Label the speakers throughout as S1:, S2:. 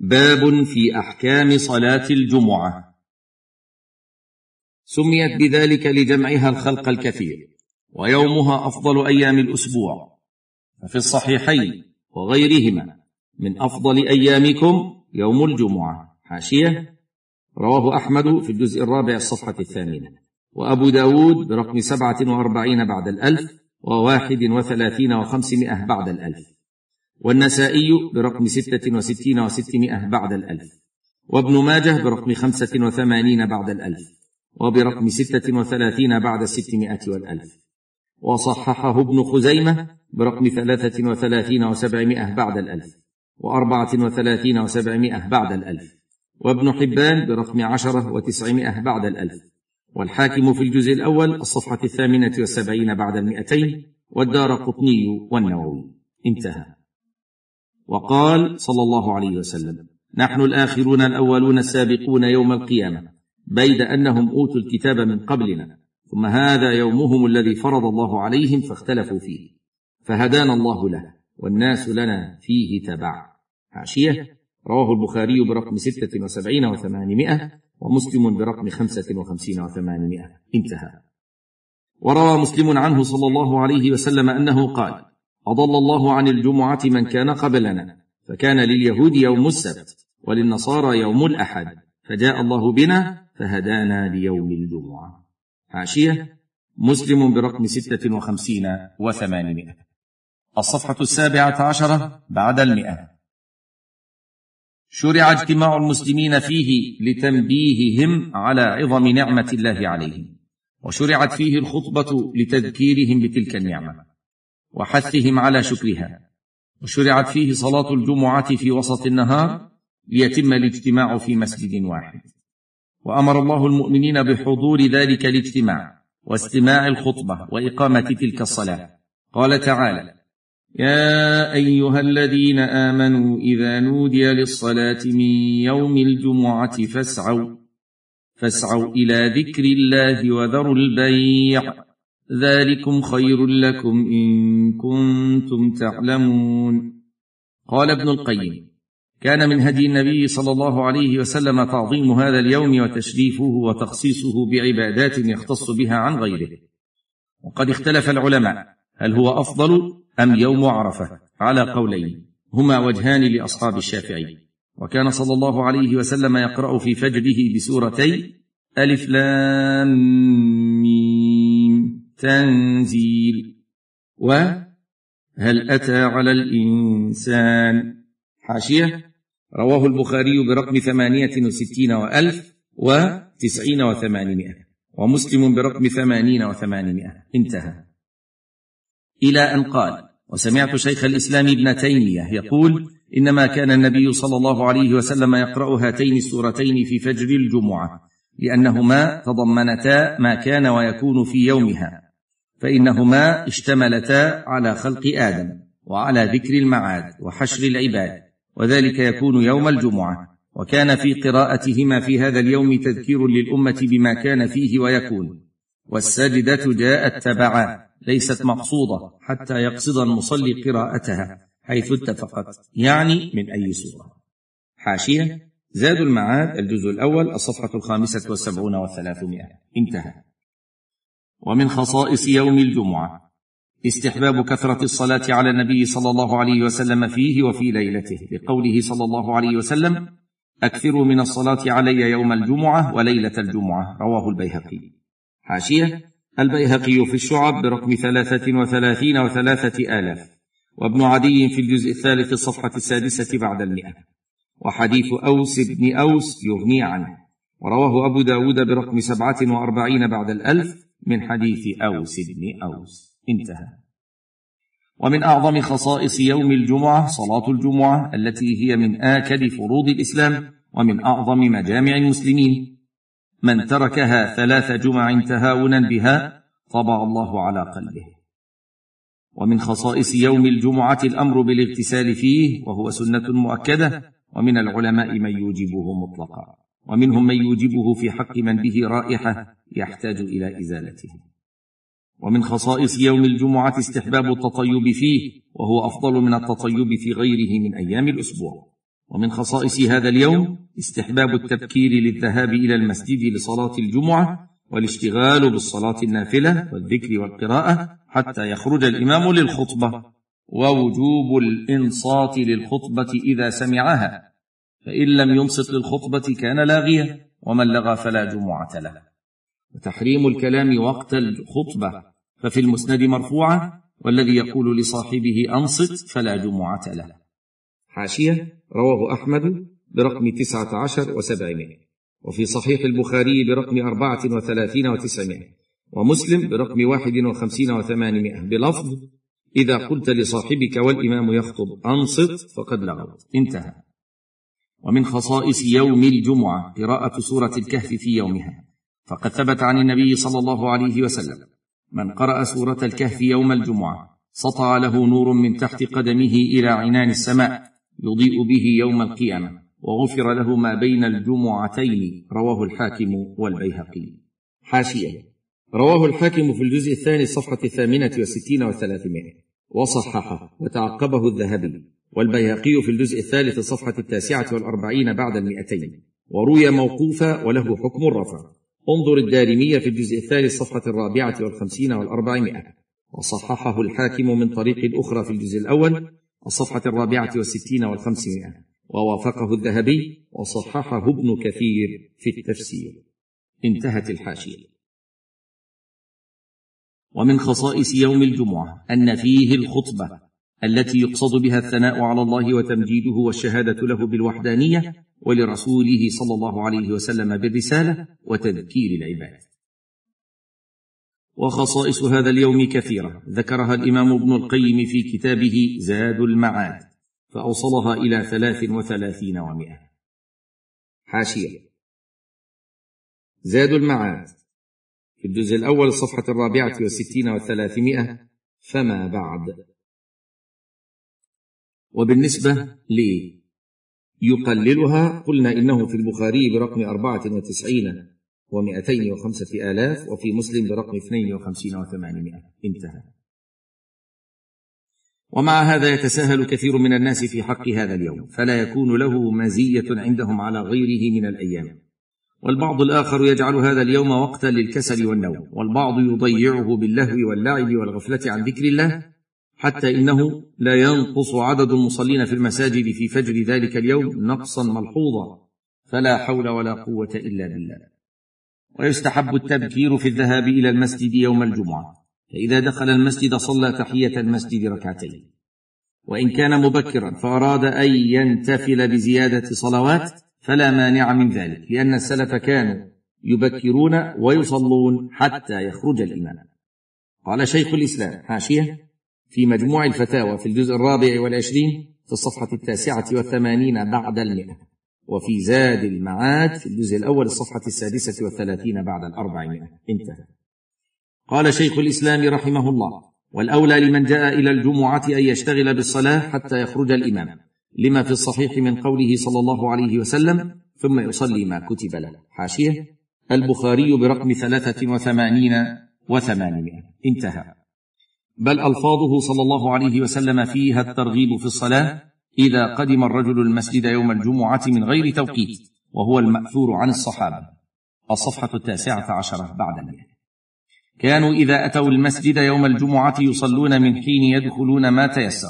S1: باب في أحكام صلاة الجمعة. سميت بذلك لجمعها الخلق الكثير ويومها أفضل أيام الأسبوع. ففي الصحيحين وغيرهما من أفضل أيامكم يوم الجمعة. حاشية. رواه أحمد في الجزء الرابع الصفحة الثامنة. وأبو داود برقم سبعة وأربعين بعد الألف وواحد وثلاثين وخمسمائة بعد الألف. والنسائي برقم ستة وستين وستمائة بعد الألف وابن ماجه برقم خمسة وثمانين بعد الألف وبرقم ستة وثلاثين بعد الستمائة والألف. وصححه ابن خزيمة برقم ثلاثة وثلاثين وسبعمائة بعد الألف وأربعة وثلاثين وسبعمائة بعد الألف. وابن حبان برقم عشرة وتسعمائة بعد الألف. والحاكم في الجزء الأول الصفحة الثامنة والسبعين بعد المئتين والدار قطني والنووي. انتهى. وقال صلى الله عليه وسلم نحن الآخرون الأولون السابقون يوم القيامة بيد أنهم أوتوا الكتاب من قبلنا ثم هذا يومهم الذي فرض الله عليهم فاختلفوا فيه فهدانا الله له والناس لنا فيه تبع. حاشيه رواه البخاري برقم ستة وسبعين وثمانمائة ومسلم برقم خمسة وخمسين وثمانمائة. انتهى. وروى مسلم عنه صلى الله عليه وسلم أنه قال أضل الله عن الجمعة من كان قبلنا فكان لليهود يوم السبت وللنصارى يوم الأحد فجاء الله بنا فهدانا ليوم الجمعة. حاشيه مسلم برقم ستة وخمسين وثمانمائة. الصفحة السابعة عشرة بعد المئة. شرع اجتماع المسلمين فيه لتنبيههم على عظم نعمة الله عليهم وشرعت فيه الخطبة لتذكيرهم بتلك النعمة. وحثهم على شكرها وشرعت فيه صلاة الجمعة في وسط النهار ليتم الاجتماع في مسجد واحد. وأمر الله المؤمنين بحضور ذلك الاجتماع واستماع الخطبة وإقامة تلك الصلاة. قال تعالى يا أيها الذين آمنوا إذا نودي للصلاة من يوم الجمعة فاسعوا فاسعوا إلى ذكر الله وذروا البيع. ذلكم خير لكم إن كنتم تعلمون. قال ابن القيم كان من هدي النبي صلى الله عليه وسلم تعظيم هذا اليوم وتشريفه وتخصيصه بعبادات يختص بها عن غيره. وقد اختلف العلماء هل هو أفضل أم يوم عرفة؟ على قولين هما وجهان لأصحاب الشافعي. وكان صلى الله عليه وسلم يقرأ في فجره بسورتي ألف لام تنزيل وهل أتى على الإنسان؟ حاشية. رواه البخاري برقم ثمانية وستين وألف وتسعين وثمانمائة ومسلم برقم ثمانين وثمانمائة. انتهى. إلى أن قال وسمعت شيخ الإسلام ابن تيمية يقول إنما كان النبي صلى الله عليه وسلم يقرأ هاتين السورتين في فجر الجمعة لأنهما تضمنتا ما كان ويكون في يومها. فإنهما اشتملتا على خلق آدم وعلى ذكر المعاد وحشر العباد وذلك يكون يوم الجمعة. وكان في قراءتهما في هذا اليوم تذكير للأمة بما كان فيه ويكون. والسجده جاءت تبعا ليست مقصودة حتى يقصد المصلي قراءتها حيث اتفقت يعني من أي سوره حاشية زاد المعاد الجزء الأول الصفحة الخامسة والسبعون والثلاثمائة. انتهى. ومن خصائص يوم الجمعة استحباب كثرة الصلاة على النبي صلى الله عليه وسلم فيه وفي ليلته. لقوله صلى الله عليه وسلم أكثروا من الصلاة علي يوم الجمعة وليلة الجمعة. رواه البيهقي. حاشية البيهقي في الشعب برقم ثلاثة وثلاثين وثلاثة آلاف وابن عدي في الجزء الثالث الصفحه السادسة بعد المئة. وحديث أوس بن أوس يغني عنه. ورواه أبو داود برقم سبعة وأربعين بعد الألف من حديث أوس بن أوس. انتهى. ومن أعظم خصائص يوم الجمعة صلاة الجمعة التي هي من آكد فروض الإسلام ومن أعظم مجامع المسلمين. من تركها ثلاث جمع تهاونا بها طبع الله على قلبه. ومن خصائص يوم الجمعة الأمر بالاغتسال فيه وهو سنة مؤكدة ومن العلماء من يوجبه مطلقا. ومنهم من يوجبه في حق من به رائحة يحتاج إلى إزالته. ومن خصائص يوم الجمعة استحباب التطيب فيه وهو أفضل من التطيب في غيره من أيام الأسبوع. ومن خصائص هذا اليوم استحباب التبكير للذهاب إلى المسجد لصلاة الجمعة والاشتغال بالصلاة النافلة والذكر والقراءة حتى يخرج الإمام للخطبة ووجوب الإنصات للخطبة إذا سمعها. فإن لم ينصت للخطبة كان لاغيا ومن لغى فلا جمعة له. وتحريم الكلام وقت الخطبة ففي المسند مرفوعة والذي يقول لصاحبه أنصت فلا جمعة له. حاشية رواه أحمد برقم تسعة عشر وسبعمائة. وفي صحيح البخاري برقم أربعة وثلاثين وتسعمائة. ومسلم برقم واحد وخمسين وثمانمائة. بلفظ إذا قلت لصاحبك والإمام يخطب أنصت فقد لغوت. انتهى. ومن خصائص يوم الجمعة قراءة سورة الكهف في يومها. فقد ثبت عن النبي صلى الله عليه وسلم من قرأ سورة الكهف يوم الجمعة سطع له نور من تحت قدمه إلى عنان السماء يضيء به يوم القيامة وغفر له ما بين الجمعتين. رواه الحاكم والبيهقي. حاشية. رواه الحاكم في الجزء الثاني الصفحة الثامنة والستين والثلاثمائة وصححه وتعقبه الذهبي. والبيهقي في الجزء الثالث الصفحة التاسعة والأربعين بعد المئتين. وروي موقوفا وله حكم الرفع. انظر الدارمية في الجزء الثالث الصفحة الرابعة والخمسين والأربعمائة. وصححه الحاكم من طريق أخرى في الجزء الأول الصفحة الرابعة والستين والخمسمائة. ووافقه الذهبي وصححه ابن كثير في التفسير. انتهت الحاشية. ومن خصائص يوم الجمعة أن فيه الخطبة. التي يقصد بها الثناء على الله وتمجيده والشهادة له بالوحدانية ولرسوله صلى الله عليه وسلم بالرسالة وتذكير العباد. وخصائص هذا اليوم كثيرة. ذكرها الإمام ابن القيم في كتابه زاد المعاد فأوصلها إلى ثلاث وثلاثين ومائة. حاشية. زاد المعاد. في الجزء الأول الصفحة الرابعة والستين والثلاثمائة فما بعد. وبالنسبة لي. يقللها قلنا إنه في البخاري برقم أربعة وتسعين ومائتين وخمسة آلاف وفي مسلم برقم اثنين وخمسين وثمانمائة. انتهى. ومع هذا يتساهل كثير من الناس في حق هذا اليوم فلا يكون له مزية عندهم على غيره من الأيام. والبعض الآخر يجعل هذا اليوم وقتا للكسل والنوم والبعض يضيعه باللهو واللعب والغفلة عن ذكر الله حتى إنه لا ينقص عدد المصلين في المساجد في فجر ذلك اليوم نقصا ملحوظا. فلا حول ولا قوة إلا بالله. ويستحب التبكير في الذهاب إلى المسجد يوم الجمعة. فإذا دخل المسجد صلى تحية المسجد ركعتين. وإن كان مبكرا فأراد أن ينتفل بزيادة صلوات فلا مانع من ذلك لأن السلف كانوا يبكرون ويصلون حتى يخرج الإمام. قال شيخ الإسلام حاشية؟ في مجموع الفتاوى في الجزء الرابع والعشرين في الصفحة التاسعة والثمانين بعد المئة وفي زاد المعاد في الجزء الأول الصفحة السادسة والثلاثين بعد الأربعمائة انتهى. قال شيخ الإسلام رحمه الله والأولى لمن جاء إلى الجمعة أن يشتغل بالصلاة حتى يخرج الإمام لما في الصحيح من قوله صلى الله عليه وسلم ثم يصلي ما كتب له حاشية. البخاري برقم ثلاثة وثمانين وثمانمائة. انتهى. بل ألفاظه صلى الله عليه وسلم فيها الترغيب في الصلاة إذا قدم الرجل المسجد يوم الجمعة من غير توقيت وهو المأثور عن الصحابة. الصفحة التاسعة عشرة بعد المئه كانوا إذا أتوا المسجد يوم الجمعة يصلون من حين يدخلون ما تيسر.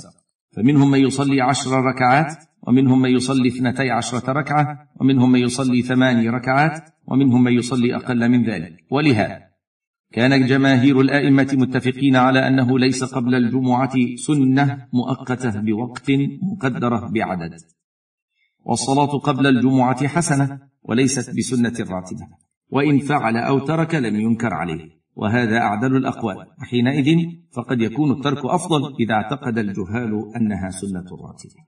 S1: فمنهم من يصلي عشر ركعات ومنهم من يصلي اثنتي عشرة ركعة ومنهم من يصلي ثماني ركعات ومنهم من يصلي أقل من ذلك. ولهذا كان جماهير الأئمة متفقين على أنه ليس قبل الجمعة سنة مؤقتة بوقت مقدرة بعدد. والصلاة قبل الجمعة حسنة وليست بسنة راتبة. وإن فعل أو ترك لم ينكر عليه. وهذا أعدل الأقوال. وحينئذ فقد يكون الترك أفضل إذا اعتقد الجهال أنها سنة راتبة.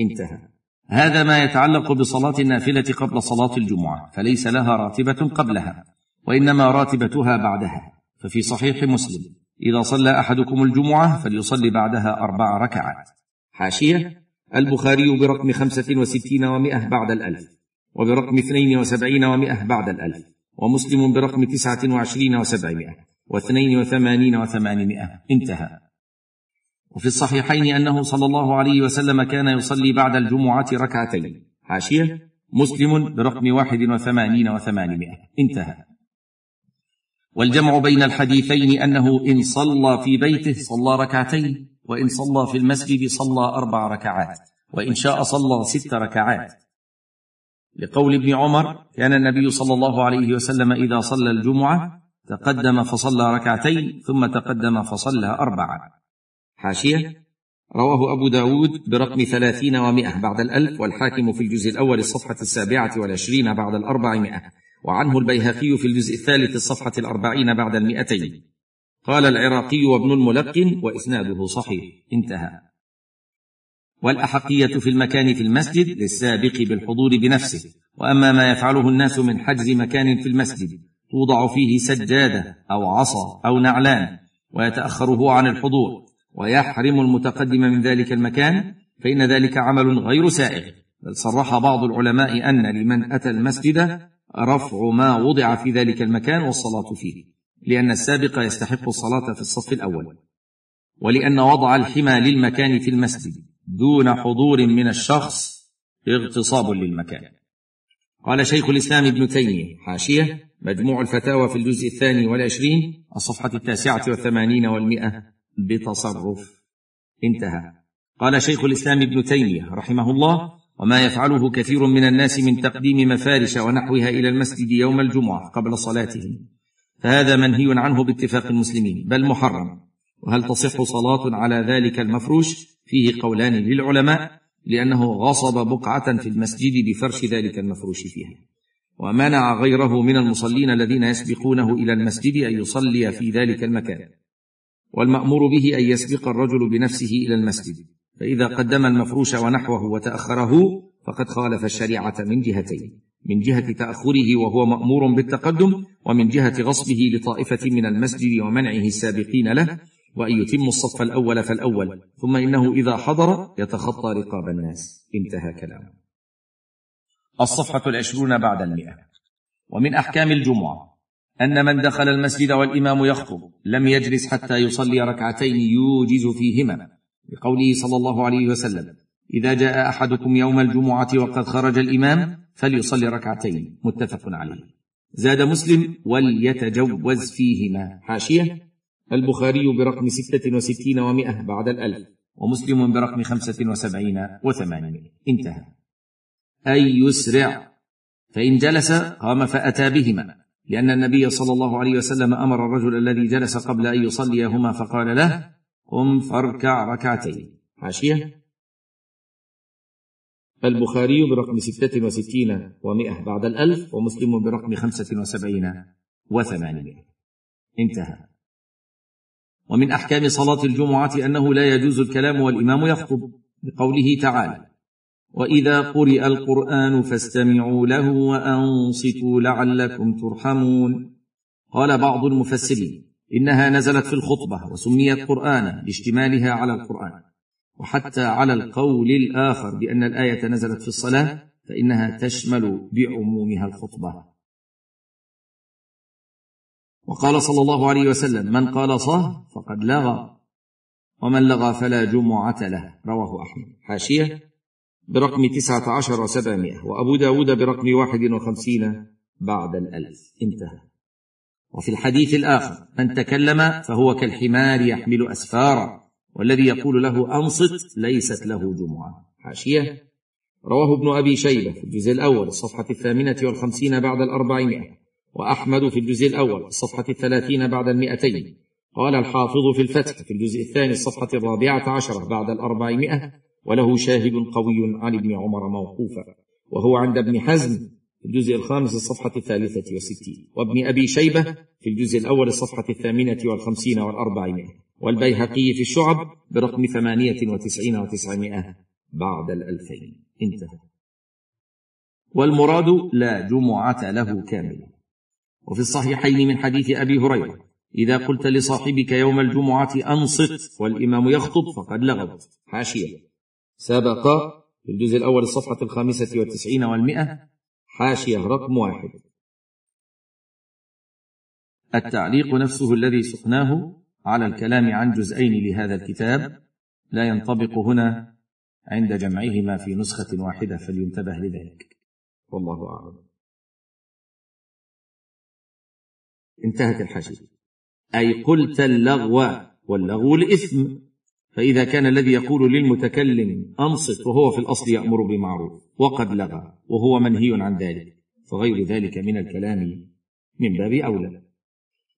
S1: انتهى. هذا ما يتعلق بصلاة النافلة قبل صلاة الجمعة. فليس لها راتبة قبلها. وإنما راتبتها بعدها. ففي صحيح مسلم إذا صلى أحدكم الجمعة فليصلي بعدها أربع ركعات. حاشية البخاري برقم خمسة وستين ومائه بعد الألف وبرقم اثنين وسبعين ومائه بعد الألف ومسلم برقم تسعة وعشرين وسبعمائة واثنين وثمانين وثمانمائة. انتهى. وفي الصحيحين أنه صلى الله عليه وسلم كان يصلي بعد الجمعة ركعتين. حاشية مسلم برقم واحد وثمانين وثمانمائة. انتهى. والجمع بين الحديثين أنه إن صلى في بيته صلى ركعتين وإن صلى في المسجد صلى أربع ركعات وإن شاء صلى ست ركعات. لقول ابن عمر كان النبي صلى الله عليه وسلم إذا صلى الجمعة تقدم فصلى ركعتين ثم تقدم فصلى اربعا حاشية. رواه أبو داود برقم ثلاثين ومائة بعد الألف والحاكم في الجزء الأول الصفحة السابعة والعشرين بعد الأربعمائة. وعنه البيهقي في الجزء الثالث الصفحة الأربعين بعد المئتين. قال العراقي وابن الملقن وإسناده صحيح. انتهى. والأحقية في المكان في المسجد للسابق بالحضور بنفسه. وأما ما يفعله الناس من حجز مكان في المسجد توضع فيه سجادة أو عصا أو نعلان ويتأخر هو عن الحضور ويحرم المتقدم من ذلك المكان فإن ذلك عمل غير سائغ. بل صرح بعض العلماء أن لمن أتى المسجد رفع ما وضع في ذلك المكان والصلاة فيه لأن السابق يستحق الصلاة في الصف الأول. ولأن وضع الحمى للمكان في المسجد دون حضور من الشخص اغتصاب للمكان. قال شيخ الإسلام ابن تيمية حاشية مجموع الفتاوى في الجزء الثاني والعشرين الصفحة التاسعة والثمانين والمئة بتصرف. انتهى. قال شيخ الإسلام ابن تيمية رحمه الله وما يفعله كثير من الناس من تقديم مفارش ونحوها إلى المسجد يوم الجمعة قبل صلاتهم. فهذا منهي عنه باتفاق المسلمين بل محرم. وهل تصح صلاة على ذلك المفروش؟ فيه قولان للعلماء لأنه غصب بقعة في المسجد بفرش ذلك المفروش فيها. ومنع غيره من المصلين الذين يسبقونه إلى المسجد أن يصلي في ذلك المكان. والمأمور به أن يسبق الرجل بنفسه إلى المسجد. فإذا قدم المفروش ونحوه وتأخره فقد خالف الشريعة من جهتين. من جهة تأخره وهو مأمور بالتقدم ومن جهة غصبه لطائفة من المسجد ومنعه السابقين له وأن يتم الصف الأول فالأول. ثم إنه إذا حضر يتخطى رقاب الناس. انتهى كلامه. الصفحة العشرون بعد المئة. ومن أحكام الجمعة أن من دخل المسجد والإمام يخطب لم يجلس حتى يصلي ركعتين يوجز فيهما. بقوله صلى الله عليه وسلم إذا جاء أحدكم يوم الجمعة وقد خرج الإمام فليصلي ركعتين. متفق عليه. زاد مسلم وليتجوز فيهما. حاشية البخاري برقم ستة وستين ومائة بعد الألف. ومسلم برقم خمسة وسبعين وثمانين. انتهى. أي يسرع. فإن جلس قام فأتى بهما. لأن النبي صلى الله عليه وسلم أمر الرجل الذي جلس قبل أن يصليهما فقال له قم فاركع ركعتين. حاشية البخاري برقم ستة وستين ومائة بعد الألف ومسلم برقم خمسة وسبعين وثمانمائة انتهى. ومن أحكام صلاة الجمعة أنه لا يجوز الكلام والإمام يخطب بقوله تعالى وإذا قرئ القرآن فاستمعوا له وأنصتوا لعلكم ترحمون. قال بعض المفسرين إنها نزلت في الخطبة وسميت قرآنا لاشتمالها على القرآن. وحتى على القول الآخر بأن الآية نزلت في الصلاة فإنها تشمل بعمومها الخطبة. وقال صلى الله عليه وسلم من قال صه فقد لغى ومن لغى فلا جمعة له. رواه أحمد. حاشية برقم تسعة عشر وسبعمائة وأبو داود برقم واحد وخمسين بعد الألف. انتهى. وفي الحديث الآخر من تكلم فهو كالحمار يحمل أسفارا والذي يقول له أنصت ليست له جمعة. حاشية؟ رواه ابن أبي شيبة في الجزء الأول الصفحة الثامنة والخمسين بعد الأربعمائة وأحمد في الجزء الأول الصفحة الثلاثين بعد المئتين. قال الحافظ في الفتح في الجزء الثاني الصفحة الرابعة عشرة بعد الأربعمائة وله شاهد قوي عن ابن عمر موقوفا وهو عند ابن حزم الجزء الخامس الصفحة الثالثة والستين وابن أبي شيبة في الجزء الأول الصفحة الثامنة والخمسين والأربعمائة والبيهقي في الشعب برقم ثمانية وتسعين وتسعمائة بعد الألفين. انتهى. والمراد لا جمعة له كاملة وفي الصحيحين من حديث أبي هريرة إذا قلت لصاحبك يوم الجمعة أنصت والإمام يخطب فقد لغت حاشية. سبق في الجزء الأول الصفحة الخامسة والتسعين والمئة حاشية رقم واحد. التعليق نفسه الذي سقناه على الكلام عن جزئين لهذا الكتاب لا ينطبق هنا عند جمعهما في نسخة واحدة فلينتبه لذلك. والله أعلم. انتهت الحاشية. أي قلت اللغو واللغو الإثم. فإذا كان الذي يقول للمتكلم أنصت وهو في الأصل يأمر بمعروف وقد لغى وهو منهي عن ذلك فغير ذلك من الكلام من باب أولى.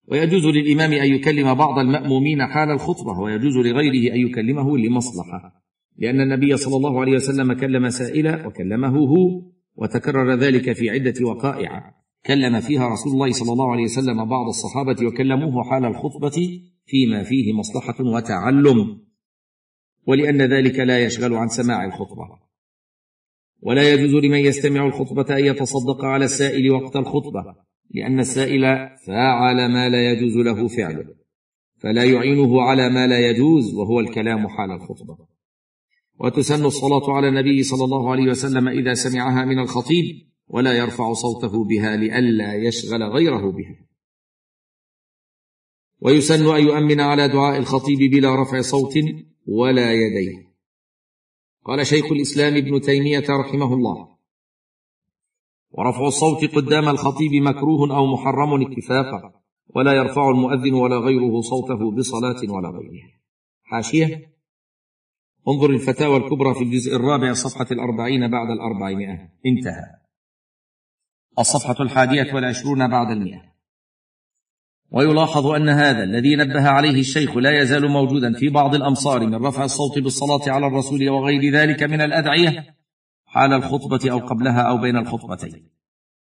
S1: ويجوز للإمام أن يكلم بعض المأمومين حال الخطبة ويجوز لغيره أن يكلمه لمصلحة لأن النبي صلى الله عليه وسلم كلم سائلا وكلمه هو وتكرر ذلك في عدة وقائع. كلم فيها رسول الله صلى الله عليه وسلم بعض الصحابة وكلموه حال الخطبة فيما فيه مصلحة وتعلم. ولأن ذلك لا يشغل عن سماع الخطبة. ولا يجوز لمن يستمع الخطبة أن يتصدق على السائل وقت الخطبة لأن السائل فعل ما لا يجوز له فعله فلا يعينه على ما لا يجوز وهو الكلام حال الخطبة. وتسن الصلاة على النبي صلى الله عليه وسلم إذا سمعها من الخطيب ولا يرفع صوته بها لئلا يشغل غيره بها. ويسن أن يؤمن على دعاء الخطيب بلا رفع صوت ولا يديه. قال شيخ الإسلام ابن تيمية رحمه الله ورفع الصوت قدام الخطيب مكروه أو محرم اتفاقا ولا يرفع المؤذن ولا غيره صوته بصلاة ولا غيرها حاشية. انظر الفتاوى الكبرى في الجزء الرابع صفحة الأربعين بعد الأربعمائة. انتهى. الصفحة الحادية والعشرون بعد المئة. ويلاحظ أن هذا الذي نبه عليه الشيخ لا يزال موجودا في بعض الأمصار من رفع الصوت بالصلاة على الرسول وغير ذلك من الأدعية حال الخطبة أو قبلها أو بين الخطبتين.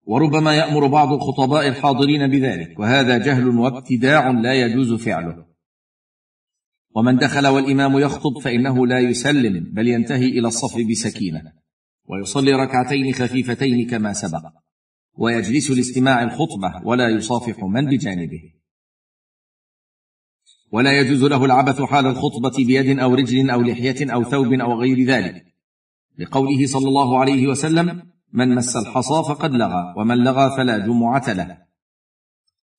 S1: وربما يأمر بعض الخطباء الحاضرين بذلك وهذا جهل وابتداع لا يجوز فعله. ومن دخل والإمام يخطب فإنه لا يسلم بل ينتهي إلى الصف بسكينة ويصلي ركعتين خفيفتين كما سبق. ويجلس لاستماع الخطبة ولا يصافح من بجانبه. ولا يجوز له العبث حال الخطبة بيد أو رجل أو لحية أو ثوب أو غير ذلك. لقوله صلى الله عليه وسلم من مس الحصى فقد لغى ومن لغى فلا جمعة له.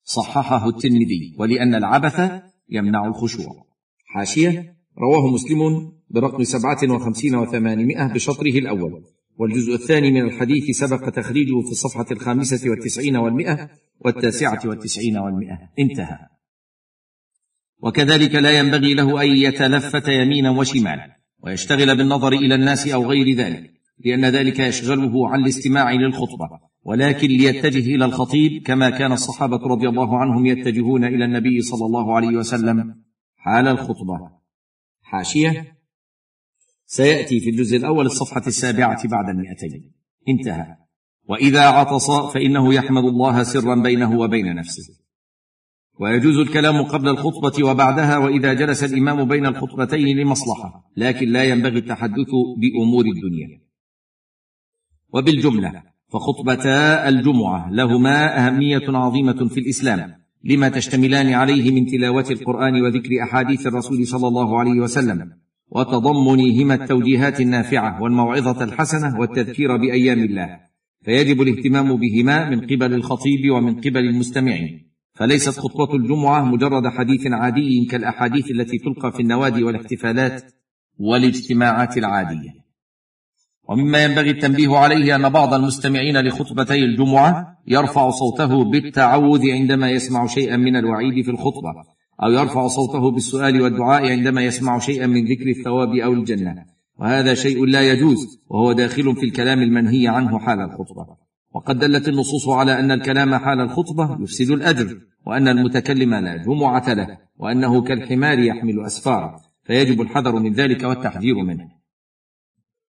S1: صححه الترمذي ولأن العبث يمنع الخشوع. حاشية رواه مسلم برقم سبعة وخمسين وثمانمائة بشطره الأول. والجزء الثاني من الحديث سبق تخريجه في الصفحة الخامسة والتسعين والمئة والتاسعة والتسعين والمئة. انتهى. وكذلك لا ينبغي له أن يتلفت يمينا وشمالا ويشتغل بالنظر إلى الناس أو غير ذلك لأن ذلك يشغله عن الاستماع للخطبة ولكن ليتجه إلى الخطيب كما كان الصحابة رضي الله عنهم يتجهون إلى النبي صلى الله عليه وسلم حال الخطبة. حاشية. سيأتي في الجزء الأول الصفحة السابعة بعد المئتين. انتهى. وإذا عطس فإنه يحمد الله سرا بينه وبين نفسه. ويجوز الكلام قبل الخطبة وبعدها وإذا جلس الإمام بين الخطبتين لمصلحة لكن لا ينبغي التحدث بأمور الدنيا. وبالجملة فخطبتا الجمعة لهما أهمية عظيمة في الإسلام لما تشتملان عليه من تلاوة القرآن وذكر أحاديث الرسول صلى الله عليه وسلم. وتضمنهما التوجيهات النافعة والموعظة الحسنة والتذكير بأيام الله. فيجب الاهتمام بهما من قبل الخطيب ومن قبل المستمعين. فليست خطبة الجمعة مجرد حديث عادي كالأحاديث التي تلقى في النوادي والاحتفالات والاجتماعات العادية. ومما ينبغي التنبيه عليه أن بعض المستمعين لخطبتي الجمعة يرفع صوته بالتعوذ عندما يسمع شيئا من الوعيد في الخطبة. أو يرفع صوته بالسؤال والدعاء عندما يسمع شيئا من ذكر الثواب أو الجنة. وهذا شيء لا يجوز وهو داخل في الكلام المنهي عنه حال الخطبة. وقد دلت النصوص على أن الكلام حال الخطبة يفسد الأجر وأن المتكلم لا جمعة له وأنه كالحمار يحمل اسفارا فيجب الحذر من ذلك والتحذير منه.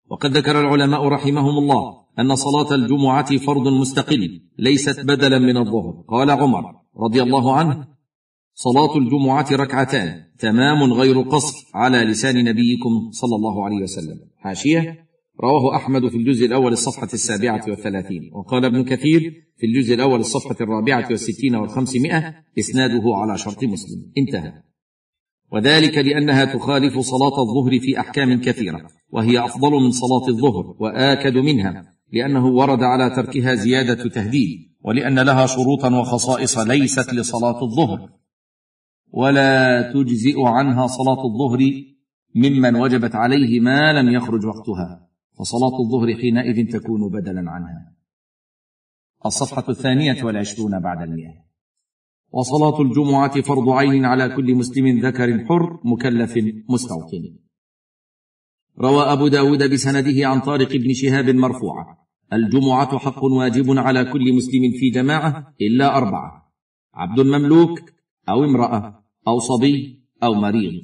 S1: وقد ذكر العلماء رحمهم الله أن صلاة الجمعة فرض مستقل ليست بدلا من الظهر. قال عمر رضي الله عنه صلاة الجمعة ركعتان. تمام غير قصر على لسان نبيكم صلى الله عليه وسلم. حاشية. رواه أحمد في الجزء الأول الصفحة السابعة والثلاثين. وقال ابن كثير في الجزء الأول الصفحة الرابعة والستين والخمسمائة إسناده على شرط مسلم. انتهى. وذلك لأنها تخالف صلاة الظهر في أحكام كثيرة وهي أفضل من صلاة الظهر وآكد منها لأنه ورد على تركها زيادة تهديد ولأن لها شروطا وخصائص ليست لصلاة الظهر. ولا تجزئ عنها صلاة الظهر ممن وجبت عليه ما لم يخرج وقتها. فصلاة الظهر حينئذ تكون بدلا عنها. الصفحة الثانية والعشرون بعد المئة. وصلاة الجمعة فرض عين على كل مسلم ذكر حر مكلف مستوطن. روى أبو داود بسنده عن طارق بن شهاب مرفوعا الجمعة حق واجب على كل مسلم في جماعة إلا أربعة. عبد مملوك أو امرأة. أو صبي أو مريض.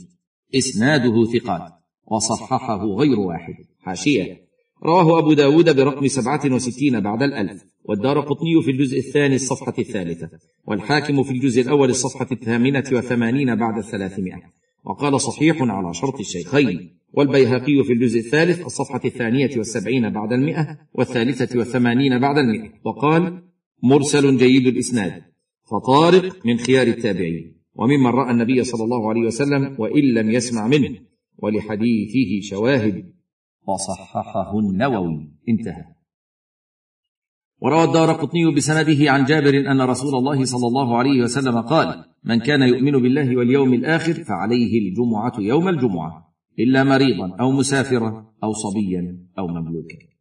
S1: إسناده ثقات. وصححه غير واحد. حاشية. رواه أبو داود برقم سبعة وستين بعد الألف. والدار قطني في الجزء الثاني الصفحة الثالثة. والحاكم في الجزء الأول الصفحة الثامنة وثمانين بعد الثلاثمائة. وقال صحيح على شرط الشيخين. والبيهقي في الجزء الثالث الصفحة الثانية والسبعين بعد المئة والثالثة والثمانين بعد المئة وقال مرسل جيد الإسناد. فطارق من خيار التابعين. وممن رأى النبي صلى الله عليه وسلم وإن لم يسمع منه ولحديثه شواهد. وصححه النووي. انتهى. وروى الدار قطني بسنده عن جابر أن رسول الله صلى الله عليه وسلم قال من كان يؤمن بالله واليوم الآخر فعليه الجمعة يوم الجمعة إلا مريضا أو مسافرا أو صبيا أو مملوكا.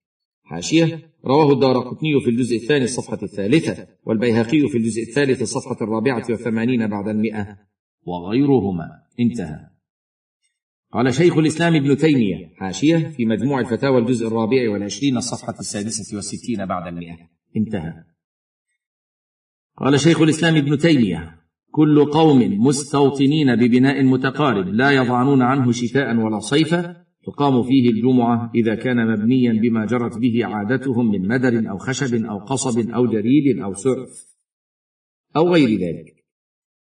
S1: حاشية رواه الدار قطني في الجزء الثاني الصفحة الثالثة والبيهقي في الجزء الثالث الصفحة الرابعة والثمانين بعد المئة. وغيرهما. انتهى. قال شيخ الإسلام ابن تيمية. حاشية في مجموع الفتاوى الجزء الرابع والعشرين الصفحة السادسة والستين بعد المئة. انتهى. قال شيخ الإسلام ابن تيمية كل قوم مستوطنين ببناء متقارب لا يضعنون عنه شتاء ولا صيفا تقام فيه الجمعة إذا كان مبنيا بما جرت به عادتهم من مدر أو خشب أو قصب أو جريد أو سعف أو غير ذلك.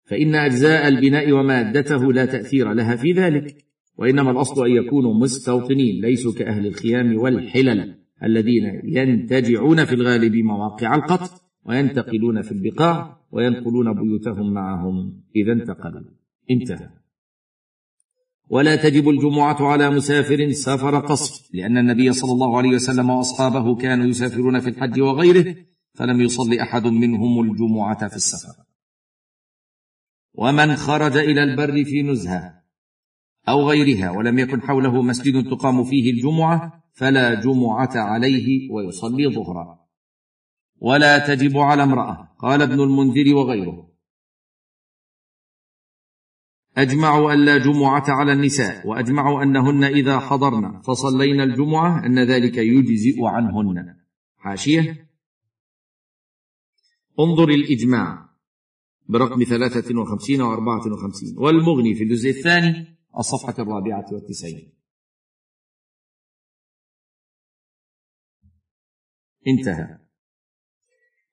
S1: فإن أجزاء البناء ومادته لا تأثير لها في ذلك وإنما الأصل أن يكونوا مستوطنين ليسوا كأهل الخيام والحلل الذين ينتجعون في الغالب مواقع القطر وينتقلون في البقاع وينقلون بيوتهم معهم إذا انتقلوا. انتهى. ولا تجب الجمعة على مسافر سافر قصر لأن النبي صلى الله عليه وسلم وأصحابه كانوا يسافرون في الحج وغيره فلم يصل أحد منهم الجمعة في السفر. ومن خرج إلى البر في نزهة أو غيرها ولم يكن حوله مسجد تقام فيه الجمعة فلا جمعة عليه ويصلي ظهرا. ولا تجب على امرأة قال ابن المنذر وغيره أجمعوا أن لا جمعة على النساء وأجمعوا أنهن إذا حضرن. فصلينا الجمعة أن ذلك يجزئ عنهن. حاشية. انظر الإجماع برقم ثلاثة وخمسين وأربعة وخمسين. والمغني في الجزء الثاني الصفحة الرابعة والتسعين. انتهى.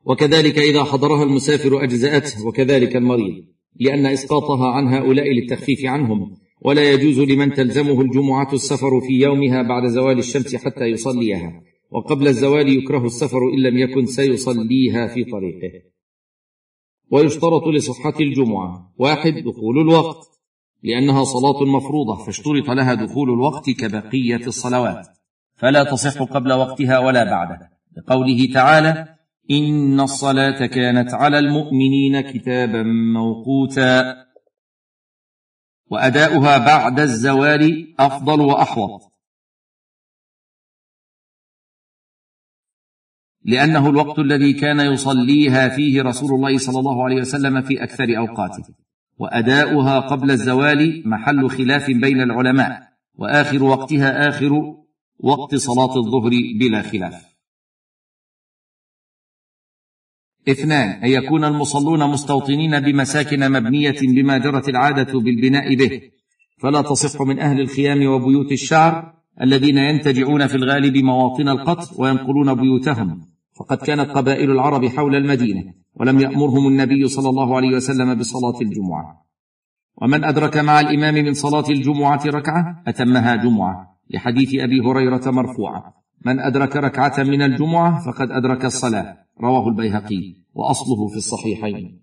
S1: وكذلك إذا حضرها المسافر أجزأته وكذلك المريض. لأن إسقاطها عن هؤلاء للتخفيف عنهم. ولا يجوز لمن تلزمه الجمعة السفر في يومها بعد زوال الشمس حتى يصليها. وقبل الزوال يكره السفر إن لم يكن سيصليها في طريقه. ويشترط لصحة الجمعة. واحد دخول الوقت. لأنها صلاة مفروضة فاشترط لها دخول الوقت كبقية الصلوات. فلا تصح قبل وقتها ولا بعده لقوله تعالى ان الصلاه كانت على المؤمنين كتابا موقوتا واداؤها بعد الزوال افضل واحوط. لأنه الوقت الذي كان يصليها فيه رسول الله صلى الله عليه وسلم في أكثر اوقاته. واداؤها قبل الزوال محل خلاف بين العلماء. واخر وقتها اخر وقت صلاه الظهر بلا خلاف. اثنان أن يكون المصلون مستوطنين بمساكن مبنية بما جرت العادة بالبناء به. فلا تصح من أهل الخيام وبيوت الشعر الذين ينتجعون في الغالب مواطن القطر وينقلون بيوتهم. فقد كانت قبائل العرب حول المدينة ولم يأمرهم النبي صلى الله عليه وسلم بصلاة الجمعة. ومن أدرك مع الإمام من صلاة الجمعة ركعة أتمها جمعة. لحديث أبي هريرة مرفوعا من أدرك ركعة من الجمعة فقد أدرك الصلاة. رواه البيهقي وأصله في الصحيحين.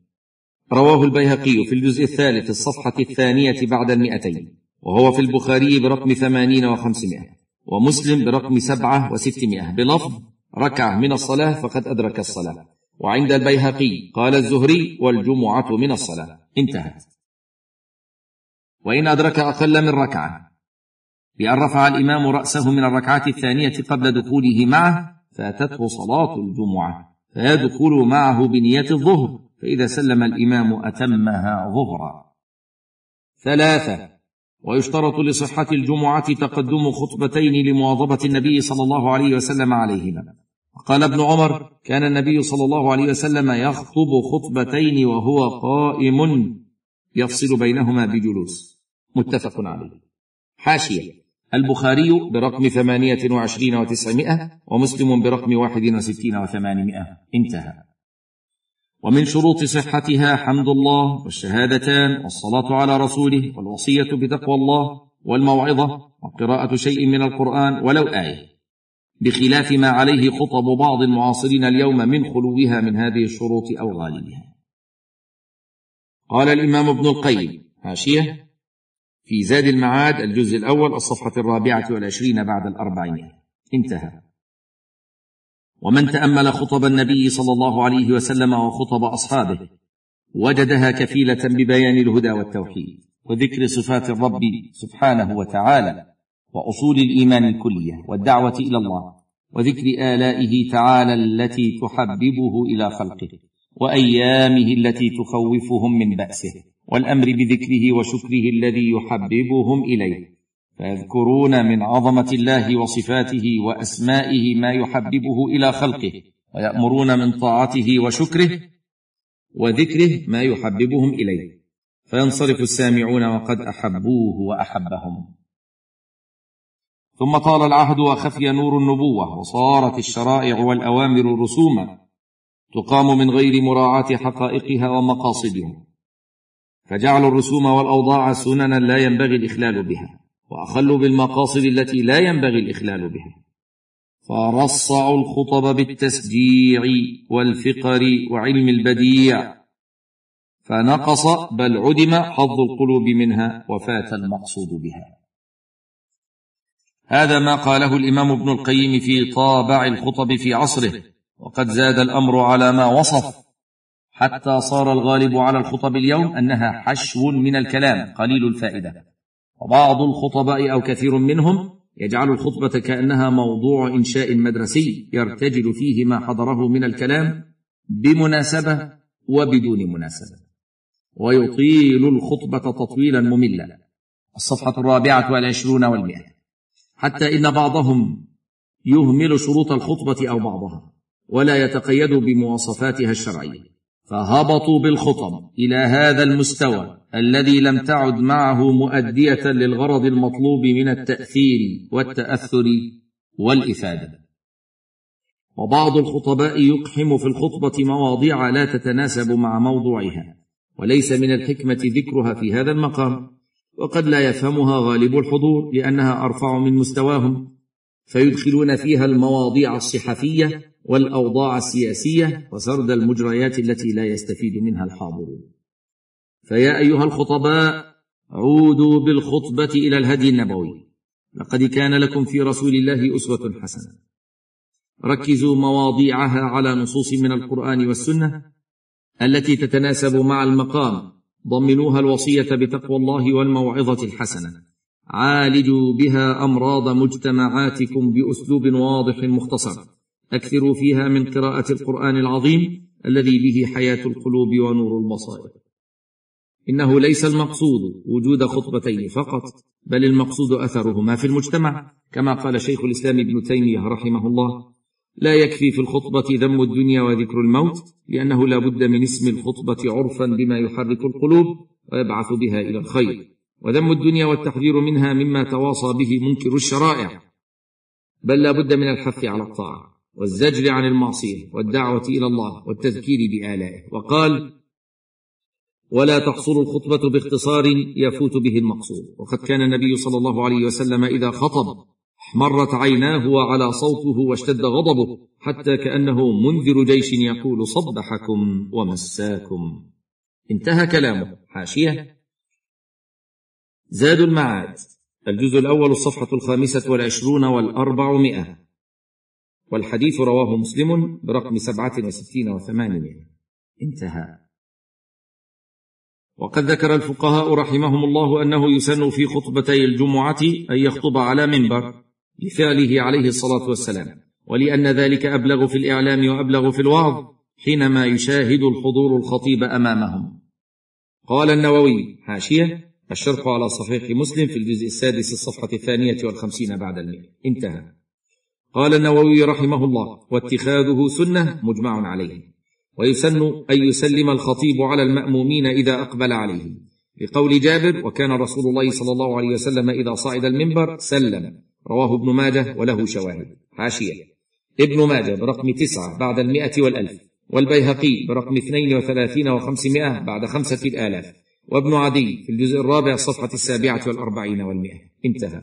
S1: رواه البيهقي في الجزء الثالث الصفحة الثانية بعد المئتين وهو في البخاري برقم ثمانين وخمسمائة ومسلم برقم سبعة وستمائة. بلفظ ركع من الصلاة فقد أدرك الصلاة. وعند البيهقي قال الزهري والجمعة من الصلاة. انتهت. وإن أدرك أقل من ركعة. بأن رفع الإمام رأسه من الركعة الثانية قبل دخوله معه فأتته صلاة الجمعة. فيدخل معه بنية الظهر فإذا سلم الإمام أتمها ظهرا. ثلاثة ويشترط لصحة الجمعة تقدم خطبتين لمواظبة النبي صلى الله عليه وسلم عليهما. قال ابن عمر كان النبي صلى الله عليه وسلم يخطب خطبتين وهو قائم يفصل بينهما بجلوس. متفق عليه. حاشية البخاري برقم ثمانية وعشرين وتسعمائة ومسلم برقم واحد وستين وثمانمائة. انتهى. ومن شروط صحتها حمد الله والشهادتان والصلاة على رسوله والوصية بتقوى الله والموعظة وقراءة شيء من القرآن ولو آية. بخلاف ما عليه خطب بعض المعاصرين اليوم من خلوها من هذه الشروط أو غالبها. قال الإمام ابن القيم حاشية في زاد المعاد الجزء الأول الصفحة الرابعة والعشرين بعد الأربعين. انتهى. ومن تأمل خطب النبي صلى الله عليه وسلم وخطب أصحابه وجدها كفيلة ببيان الهدى والتوحيد وذكر صفات الرب سبحانه وتعالى وأصول الإيمان الكلية والدعوة إلى الله وذكر آلائه تعالى التي تحببه إلى خلقه وأيامه التي تخوفهم من بأسه. والأمر بذكره وشكره الذي يحببهم إليه. فيذكرون من عظمة الله وصفاته وأسمائه ما يحببه إلى خلقه ويأمرون من طاعته وشكره وذكره ما يحببهم إليه. فينصرف السامعون وقد أحبوه وأحبهم. ثم طال العهد وخفي نور النبوة وصارت الشرائع والأوامر رسوما تقام من غير مراعاة حقائقها ومقاصدها. فجعلوا الرسوم والأوضاع سننا لا ينبغي الإخلال بها واخلوا بالمقاصد التي لا ينبغي الإخلال بها. فرصعوا الخطب بالتسجيع والفقر وعلم البديع. فنقص بل عدم حظ القلوب منها وفات المقصود بها. هذا ما قاله الإمام ابن القيم في طابع الخطب في عصره وقد زاد الأمر على ما وصف. حتى صار الغالب على الخطب اليوم أنها حشو من الكلام قليل الفائدة. وبعض الخطباء أو كثير منهم يجعل الخطبة كأنها موضوع إنشاء مدرسي يرتجل فيه ما حضره من الكلام بمناسبة وبدون مناسبة. ويطيل الخطبة تطويلا مملا. الصفحة الرابعة والعشرون والمئة. حتى إن بعضهم يهمل شروط الخطبة أو بعضها ولا يتقيد بمواصفاتها الشرعية. فهبطوا بالخطب إلى هذا المستوى الذي لم تعد معه مؤدية للغرض المطلوب من التأثير والتأثر والإفادة. وبعض الخطباء يقحم في الخطبة مواضيع لا تتناسب مع موضوعها وليس من الحكمة ذكرها في هذا المقام وقد لا يفهمها غالب الحضور لأنها أرفع من مستواهم فيدخلون فيها المواضيع الصحفية والأوضاع السياسية وسرد المجريات التي لا يستفيد منها الحاضرون. فيا أيها الخطباء عودوا بالخطبة إلى الهدي النبوي. لقد كان لكم في رسول الله أسوة حسنة. ركزوا مواضيعها على نصوص من القرآن والسنة التي تتناسب مع المقام. ضمنوها الوصية بتقوى الله والموعظة الحسنة. عالجوا بها أمراض مجتمعاتكم بأسلوب واضح مختصر. أكثروا فيها من قراءة القرآن العظيم الذي به حياة القلوب ونور البصائر. إنه ليس المقصود وجود خطبتين فقط بل المقصود أثرهما في المجتمع. كما قال شيخ الإسلام ابن تيمية رحمه الله لا يكفي في الخطبة ذم الدنيا وذكر الموت لأنه لا بد من اسم الخطبة عرفا بما يحرك القلوب ويبعث بها إلى الخير. وذم الدنيا والتحذير منها مما تواصى به منكر الشرائع. بل لا بد من الحث على الطاعة. والزجر عن المعصية والدعوة إلى الله والتذكير بآلائه. وقال ولا تقصر الخطبة باختصار يفوت به المقصود. وقد كان النبي صلى الله عليه وسلم إذا خطب احمرت عيناه وعلى صوته واشتد غضبه حتى كأنه منذر جيش يقول صبحكم ومساكم. انتهى كلامه. حاشية. زاد المعاد. الجزء الأول الصفحة الخامسة والعشرون والأربعمائة. والحديث رواه مسلم برقم سبعة وستين وثمانمائه انتهى. وقد ذكر الفقهاء رحمهم الله أنه يسن في خطبتي الجمعة أن يخطب على منبر لفعله عليه الصلاة والسلام ولأن ذلك أبلغ في الإعلام وأبلغ في الوعظ حينما يشاهد الحضور الخطيب أمامهم. قال النووي حاشيه الشرح على صحيح مسلم في الجزء السادس الصفحة الثانية والخمسين بعد المئة. انتهى. قال النووي رحمه الله واتخاذه سنة مجمع عليه. ويسن أن يسلم الخطيب على المأمومين إذا أقبل عليهم. لقول جابر وكان رسول الله صلى الله عليه وسلم إذا صعد المنبر سلم. رواه ابن ماجه وله شواهد. حاشية. ابن ماجه برقم تسعة بعد المئة والألف والبيهقي برقم اثنين وثلاثين وخمسمائة بعد خمسة الالاف وابن عدي في الجزء الرابع الصفحه السابعة والأربعين والمئة. انتهى.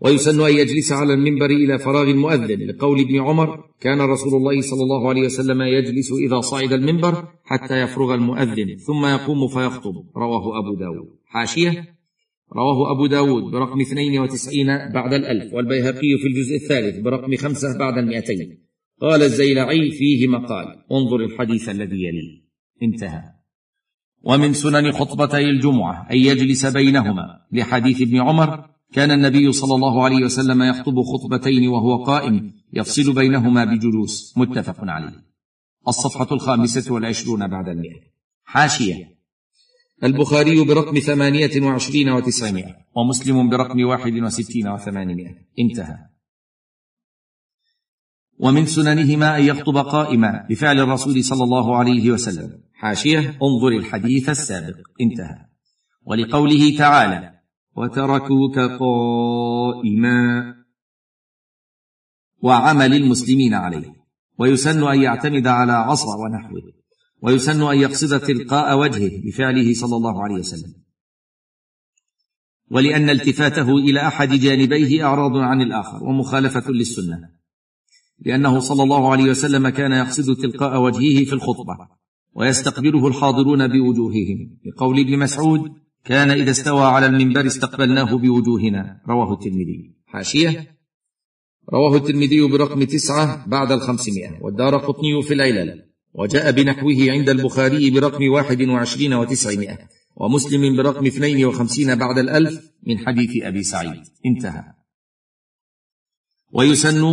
S1: ويسن أن يجلس على المنبر إلى فراغ المؤذن لقول ابن عمر كان رسول الله صلى الله عليه وسلم يجلس إذا صعد المنبر حتى يفرغ المؤذن ثم يقوم فيخطب. رواه أبو داود. حاشية رواه أبو داود برقم 92 بعد الألف والبيهقي في الجزء الثالث برقم خمسة بعد المئتين. قال الزيلعي فيه مقال انظر الحديث الذي يليه. انتهى. ومن سنن خطبتي الجمعة أن يجلس بينهما لحديث ابن عمر كان النبي صلى الله عليه وسلم يخطب خطبتين وهو قائم يفصل بينهما بجلوس متفق عليه. الصفحة الخامسة والعشرون بعد المئة. حاشية. البخاري برقم ثمانية وعشرين وتسعمائة. ومسلم برقم واحد وستين وثمانمائة. انتهى. ومن سننهما أن يخطب قائما بفعل الرسول صلى الله عليه وسلم. حاشية. انظر الحديث السابق. انتهى. ولقوله تعالى وتركوك قائما وعمل المسلمين عليه. ويسن أن يعتمد على عصا ونحوه. ويسن أن يقصد تلقاء وجهه بفعله صلى الله عليه وسلم. ولأن التفاته إلى أحد جانبيه أعراض عن الآخر ومخالفة للسنة. لأنه صلى الله عليه وسلم كان يقصد تلقاء وجهه في الخطبة. ويستقبله الحاضرون بوجوههم. لقول ابن مسعود كان إذا استوى على المنبر استقبلناه بوجوهنا. رواه الترمذي. حاشية. رواه الترمذي برقم تسعة بعد الخمسمائة. والدار قطني في العلل. وجاء بنحوه عند البخاري برقم واحد وعشرين وتسعمائة. ومسلم برقم اثنين وخمسين بعد الألف من حديث أبي سعيد. انتهى. ويسن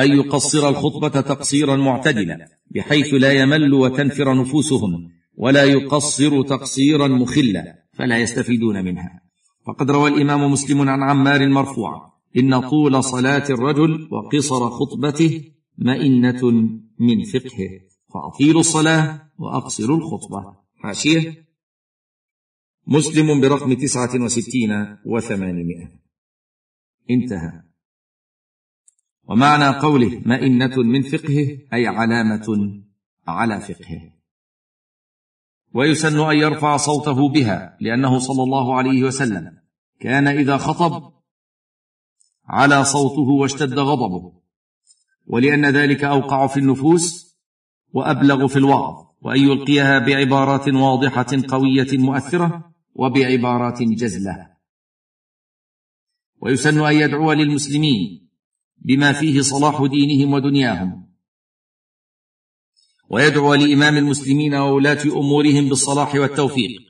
S1: أن يقصر الخطبة تقصيرا معتدلا بحيث لا يمل وتنفر نفوسهم ولا يقصر تقصيرا مخلا. فلا يستفيدون منها. فقد روى الإمام مسلم عن عمار مرفوعا إن طول صلاة الرجل وقصر خطبته مئنة من فقهه فاطيلوا الصلاة واقصروا الخطبة. حاشيه مسلم برقم تسعة وستين وثمانمائة. انتهى. ومعنى قوله مئنة من فقهه أي علامة على فقهه. ويسن أن يرفع صوته بها لأنه صلى الله عليه وسلم كان إذا خطب على صوته واشتد غضبه ولأن ذلك أوقع في النفوس وأبلغ في الوعظ وأن يلقيها بعبارات واضحة قوية مؤثرة وبعبارات جزلة. ويسن أن يدعو للمسلمين بما فيه صلاح دينهم ودنياهم ويدعو لإمام المسلمين وولاة أمورهم بالصلاح والتوفيق.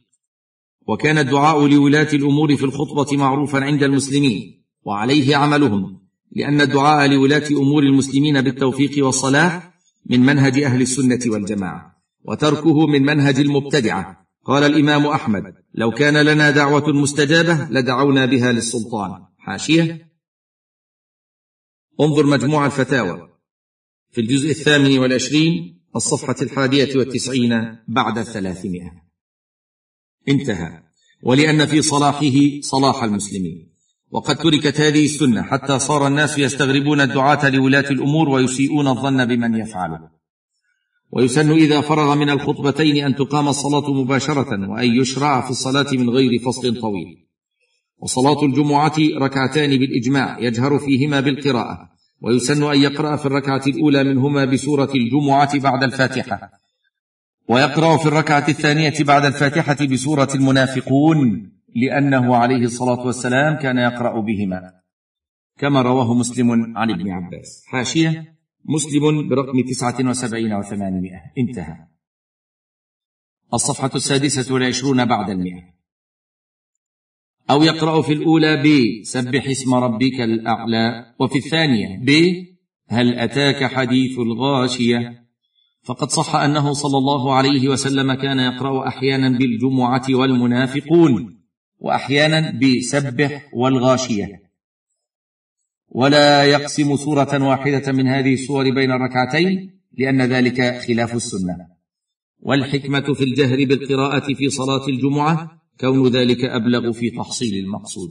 S1: وكان الدعاء لولاة الأمور في الخطبة معروفا عند المسلمين وعليه عملهم لأن الدعاء لولاة أمور المسلمين بالتوفيق والصلاح من منهج أهل السنة والجماعة وتركه من منهج المبتدعة. قال الإمام أحمد لو كان لنا دعوة مستجابة لدعونا بها للسلطان. حاشية. انظر مجموع الفتاوى. في الجزء الثامن والعشرين الصفحة الحادية والتسعين بعد الثلاثمائة انتهى. ولأن في صلاحه صلاح المسلمين. وقد تركت هذه السنة حتى صار الناس يستغربون الدعاة لولاة الأمور ويسيئون الظن بمن يفعله ويسن إذا فرغ من الخطبتين أن تقام الصلاة مباشرة وأن يشرع في الصلاة من غير فصل طويل. وصلاة الجمعة ركعتان بالإجماع يجهر فيهما بالقراءة. ويسن أن يقرأ في الركعة الأولى منهما بسورة الجمعة بعد الفاتحة. ويقرأ في الركعة الثانية بعد الفاتحة بسورة المنافقون لأنه عليه الصلاة والسلام كان يقرأ بهما. كما رواه مسلم عن ابن عباس. حاشية مسلم برقم تسعة وسبعين وثمانمائة. انتهى. الصفحة السادسة والعشرون بعد المئة. أو يقرأ في الأولى ب سبح اسم ربك الأعلى وفي الثانية ب هل أتاك حديث الغاشية؟ فقد صح أنه صلى الله عليه وسلم كان يقرأ أحيانا بالجمعة والمنافقون وأحيانا بسبح والغاشية. ولا يقسم سورة واحدة من هذه السور بين الركعتين لأن ذلك خلاف السنة. والحكمة في الجهر بالقراءة في صلاة الجمعة كون ذلك أبلغ في تحصيل المقصود.